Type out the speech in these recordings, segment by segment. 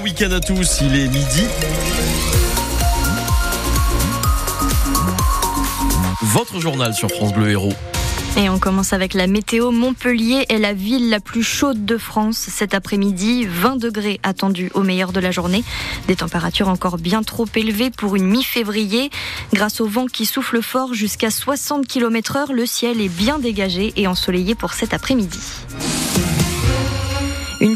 Bon week-end à tous, il est midi. Votre journal sur France Bleu Héros. Et on commence avec la météo. Montpellier est la ville la plus chaude de France cet après-midi. 20 degrés attendus au meilleur de la journée. Des températures encore bien trop élevées pour une mi-février. Grâce au vent qui souffle fort jusqu'à 60 km heure, le ciel est bien dégagé et ensoleillé pour cet après-midi.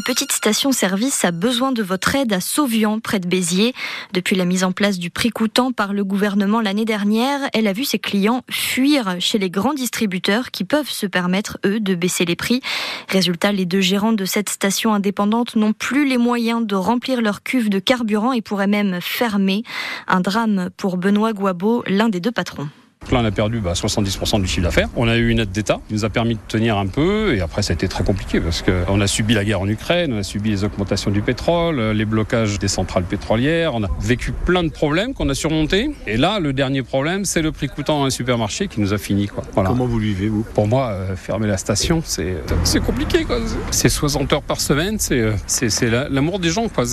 Petite station-service a besoin de votre aide à Sauvian, près de Béziers. Depuis la mise en place du prix coûtant par le gouvernement l'année dernière, elle a vu ses clients fuir chez les grands distributeurs qui peuvent se permettre, eux, de baisser les prix. Résultat, les deux gérants de cette station indépendante n'ont plus les moyens de remplir leur cuve de carburant et pourraient même fermer. Un drame pour Benoît Guabo, l'un des deux patrons. Là, on a perdu 70% bah, du chiffre d'affaires. On a eu une aide d'État qui nous a permis de tenir un peu. Et après, ça a été très compliqué parce qu'on a subi la guerre en Ukraine, on a subi les augmentations du pétrole, les blocages des centrales pétrolières. On a vécu plein de problèmes qu'on a surmontés. Et là, le dernier problème, c'est le prix coûtant dans un supermarché qui nous a fini. Quoi. Comment vous vivez, vous? Pour moi, euh, fermer la station, c'est, c'est compliqué. C'est 60 heures par semaine, c'est, euh, c'est, l'amour des gens. Quoi.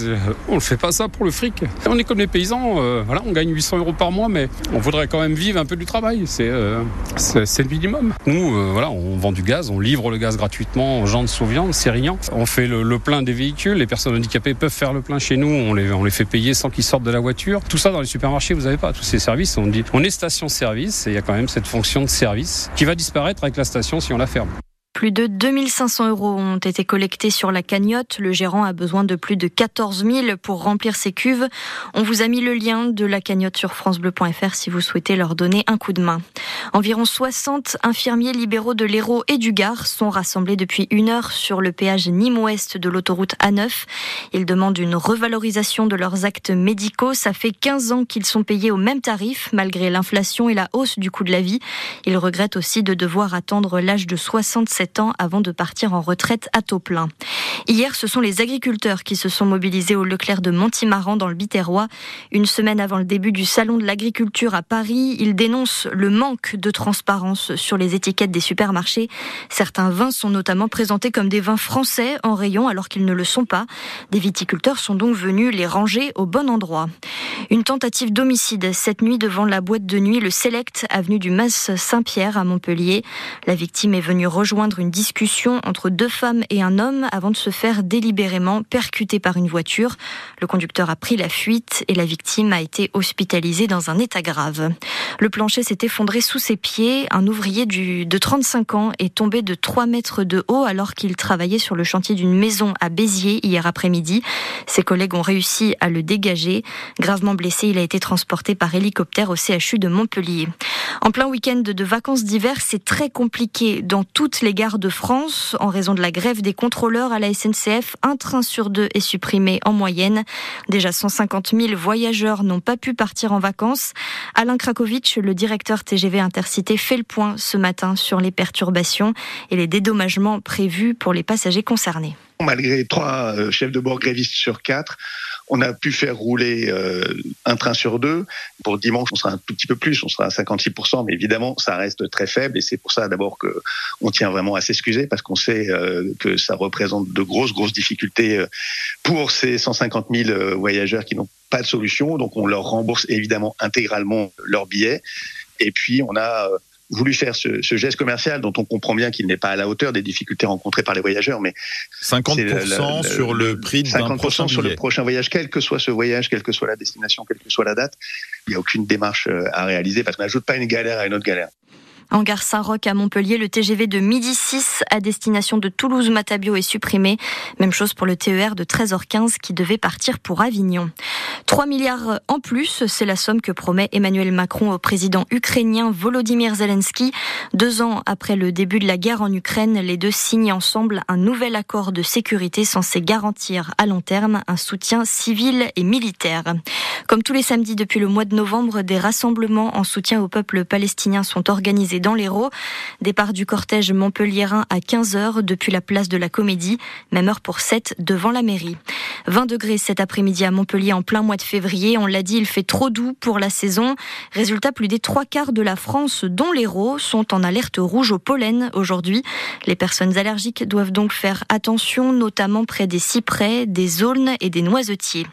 On ne fait pas ça pour le fric. On est comme les paysans. Euh, voilà, on gagne 800 euros par mois, mais on voudrait quand même vivre un peu du travail. Euh, c'est le minimum. Nous, euh, voilà, on vend du gaz, on livre le gaz gratuitement aux gens de Sauviande, c'est rien. On fait le, plein des véhicules, les personnes handicapées peuvent faire le plein chez nous, on les, on les fait payer sans qu'ils sortent de la voiture. Tout ça dans les supermarchés, vous n'avez pas tous ces services. On dit, on est station-service et il y a quand même cette fonction de service qui va disparaître avec la station si on la ferme. Plus de 2500 euros ont été collectés sur la cagnotte. Le gérant a besoin de plus de 14 000 pour remplir ses cuves. On vous a mis le lien de la cagnotte sur francebleu.fr si vous souhaitez leur donner un coup de main. Environ 60 infirmiers libéraux de l'Hérault et du Gard sont rassemblés depuis une heure sur le péage Nîmes-Ouest de l'autoroute A9. Ils demandent une revalorisation de leurs actes médicaux. Ça fait 15 ans qu'ils sont payés au même tarif malgré l'inflation et la hausse du coût de la vie. Ils regrettent aussi de devoir attendre l'âge de 67 ans avant de partir en retraite à taux plein. Hier, ce sont les agriculteurs qui se sont mobilisés au Leclerc de Montimaran dans le Biterrois. Une semaine avant le début du salon de l'agriculture à Paris, ils dénoncent le manque de transparence sur les étiquettes des supermarchés. Certains vins sont notamment présentés comme des vins français en rayon alors qu'ils ne le sont pas. Des viticulteurs sont donc venus les ranger au bon endroit. Une tentative d'homicide cette nuit devant la boîte de nuit Le Select, avenue du Mas Saint-Pierre à Montpellier. La victime est venue rejoindre une discussion entre deux femmes et un homme avant de se faire délibérément percuter par une voiture. Le conducteur a pris la fuite et la victime a été hospitalisée dans un état grave. Le plancher s'est effondré sous ses pieds. Un ouvrier de 35 ans est tombé de 3 mètres de haut alors qu'il travaillait sur le chantier d'une maison à Béziers hier après-midi. Ses collègues ont réussi à le dégager. Gravement blessé, il a été transporté par hélicoptère au CHU de Montpellier. En plein week-end de vacances d'hiver, c'est très compliqué dans toutes les de France. En raison de la grève des contrôleurs à la SNCF, un train sur deux est supprimé en moyenne. Déjà 150 000 voyageurs n'ont pas pu partir en vacances. Alain Krakowicz, le directeur TGV Intercité, fait le point ce matin sur les perturbations et les dédommagements prévus pour les passagers concernés. Malgré trois euh, chefs de bord grévistes sur quatre, on a pu faire rouler euh, un train sur deux. Pour dimanche, on sera un tout petit peu plus, on sera à 56%, mais évidemment, ça reste très faible et c'est pour ça d'abord que on tient vraiment à s'excuser parce qu'on sait euh, que ça représente de grosses, grosses difficultés pour ces 150 000 voyageurs qui n'ont pas de solution. Donc, on leur rembourse évidemment intégralement leurs billets. Et puis, on a voulu faire ce, geste commercial dont on comprend bien qu'il n'est pas à la hauteur des difficultés rencontrées par les voyageurs, mais 50% sur le prix d'un prochain sur le prochain voyage, quel que soit ce voyage, quelle que soit la destination, quelle que soit la date, il n'y a aucune démarche euh, à réaliser parce qu'on n'ajoute pas une galère à une autre galère. En gare Saint-Roch à Montpellier, le TGV de midi 6 à destination de Toulouse-Matabio est supprimé. Même chose pour le TER de 13h15 qui devait partir pour Avignon. 3 milliards en plus, c'est la somme que promet Emmanuel Macron au président ukrainien Volodymyr Zelensky. Deux ans après le début de la guerre en Ukraine, les deux signent ensemble un nouvel accord de sécurité censé garantir à long terme un soutien civil et militaire. Comme tous les samedis depuis le mois de novembre, des rassemblements en soutien au peuple palestinien sont organisés dans l'Hérault. Départ du cortège montpelliérain à 15h depuis la place de la Comédie, même heure pour 7 devant la mairie. 20 degrés cet après-midi à Montpellier en plein mois de février. On l'a dit, il fait trop doux pour la saison. Résultat, plus des trois quarts de la France, dont l'Hérault, sont en alerte rouge au pollen aujourd'hui. Les personnes allergiques doivent donc faire attention, notamment près des cyprès, des aulnes et des noisetiers.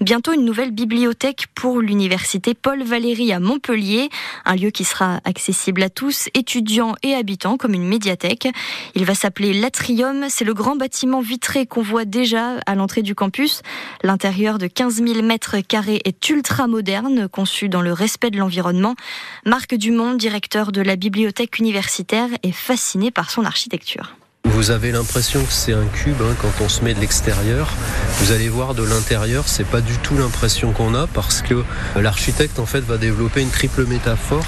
Bientôt une nouvelle bibliothèque pour l'université Paul Valéry à Montpellier, un lieu qui sera accessible à tous, étudiants et habitants, comme une médiathèque. Il va s'appeler l'Atrium. C'est le grand bâtiment vitré qu'on voit déjà à l'entrée du campus. L'intérieur de 15 000 mètres carrés est ultra moderne, conçu dans le respect de l'environnement. Marc Dumont, directeur de la bibliothèque universitaire, est fasciné par son architecture. Vous avez l'impression que c'est un cube hein, quand on se met de l'extérieur. Vous allez voir de l'intérieur, c'est pas du tout l'impression qu'on a parce que l'architecte en fait va développer une triple métaphore.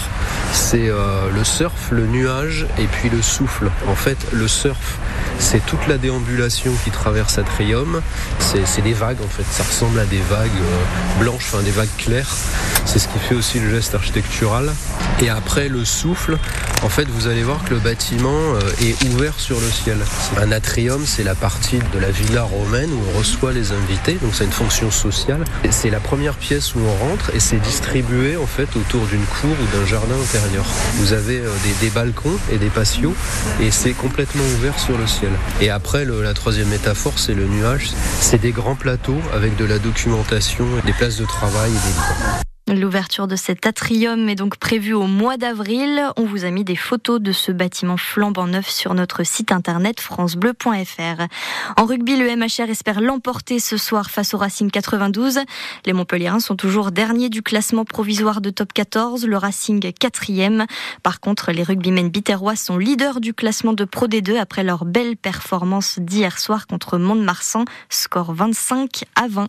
C'est euh, le surf, le nuage et puis le souffle. En fait, le surf, c'est toute la déambulation qui traverse Atrium. C'est des vagues en fait. Ça ressemble à des vagues euh, blanches, enfin des vagues claires. C'est ce qui fait aussi le geste architectural. Et après le souffle, en fait, vous allez voir que le bâtiment euh, est ouvert sur le ciel. Un atrium, c'est la partie de la villa romaine où on reçoit les invités, donc c'est une fonction sociale. C'est la première pièce où on rentre et c'est distribué en fait autour d'une cour ou d'un jardin intérieur. Vous avez euh, des, balcons et des patios et c'est complètement ouvert sur le ciel. Et après, la troisième métaphore, c'est le nuage. C'est des grands plateaux avec de la documentation, des places de travail et des livres. L'ouverture de cet atrium est donc prévue au mois d'avril. On vous a mis des photos de ce bâtiment flambant neuf sur notre site internet francebleu.fr. En rugby, le MHR espère l'emporter ce soir face au Racing 92. Les Montpelliérains sont toujours derniers du classement provisoire de top 14, le Racing quatrième. Par contre, les rugbymen biterrois sont leaders du classement de Pro D2 après leur belle performance d'hier soir contre Mont-de-Marsan, score 25 à 20.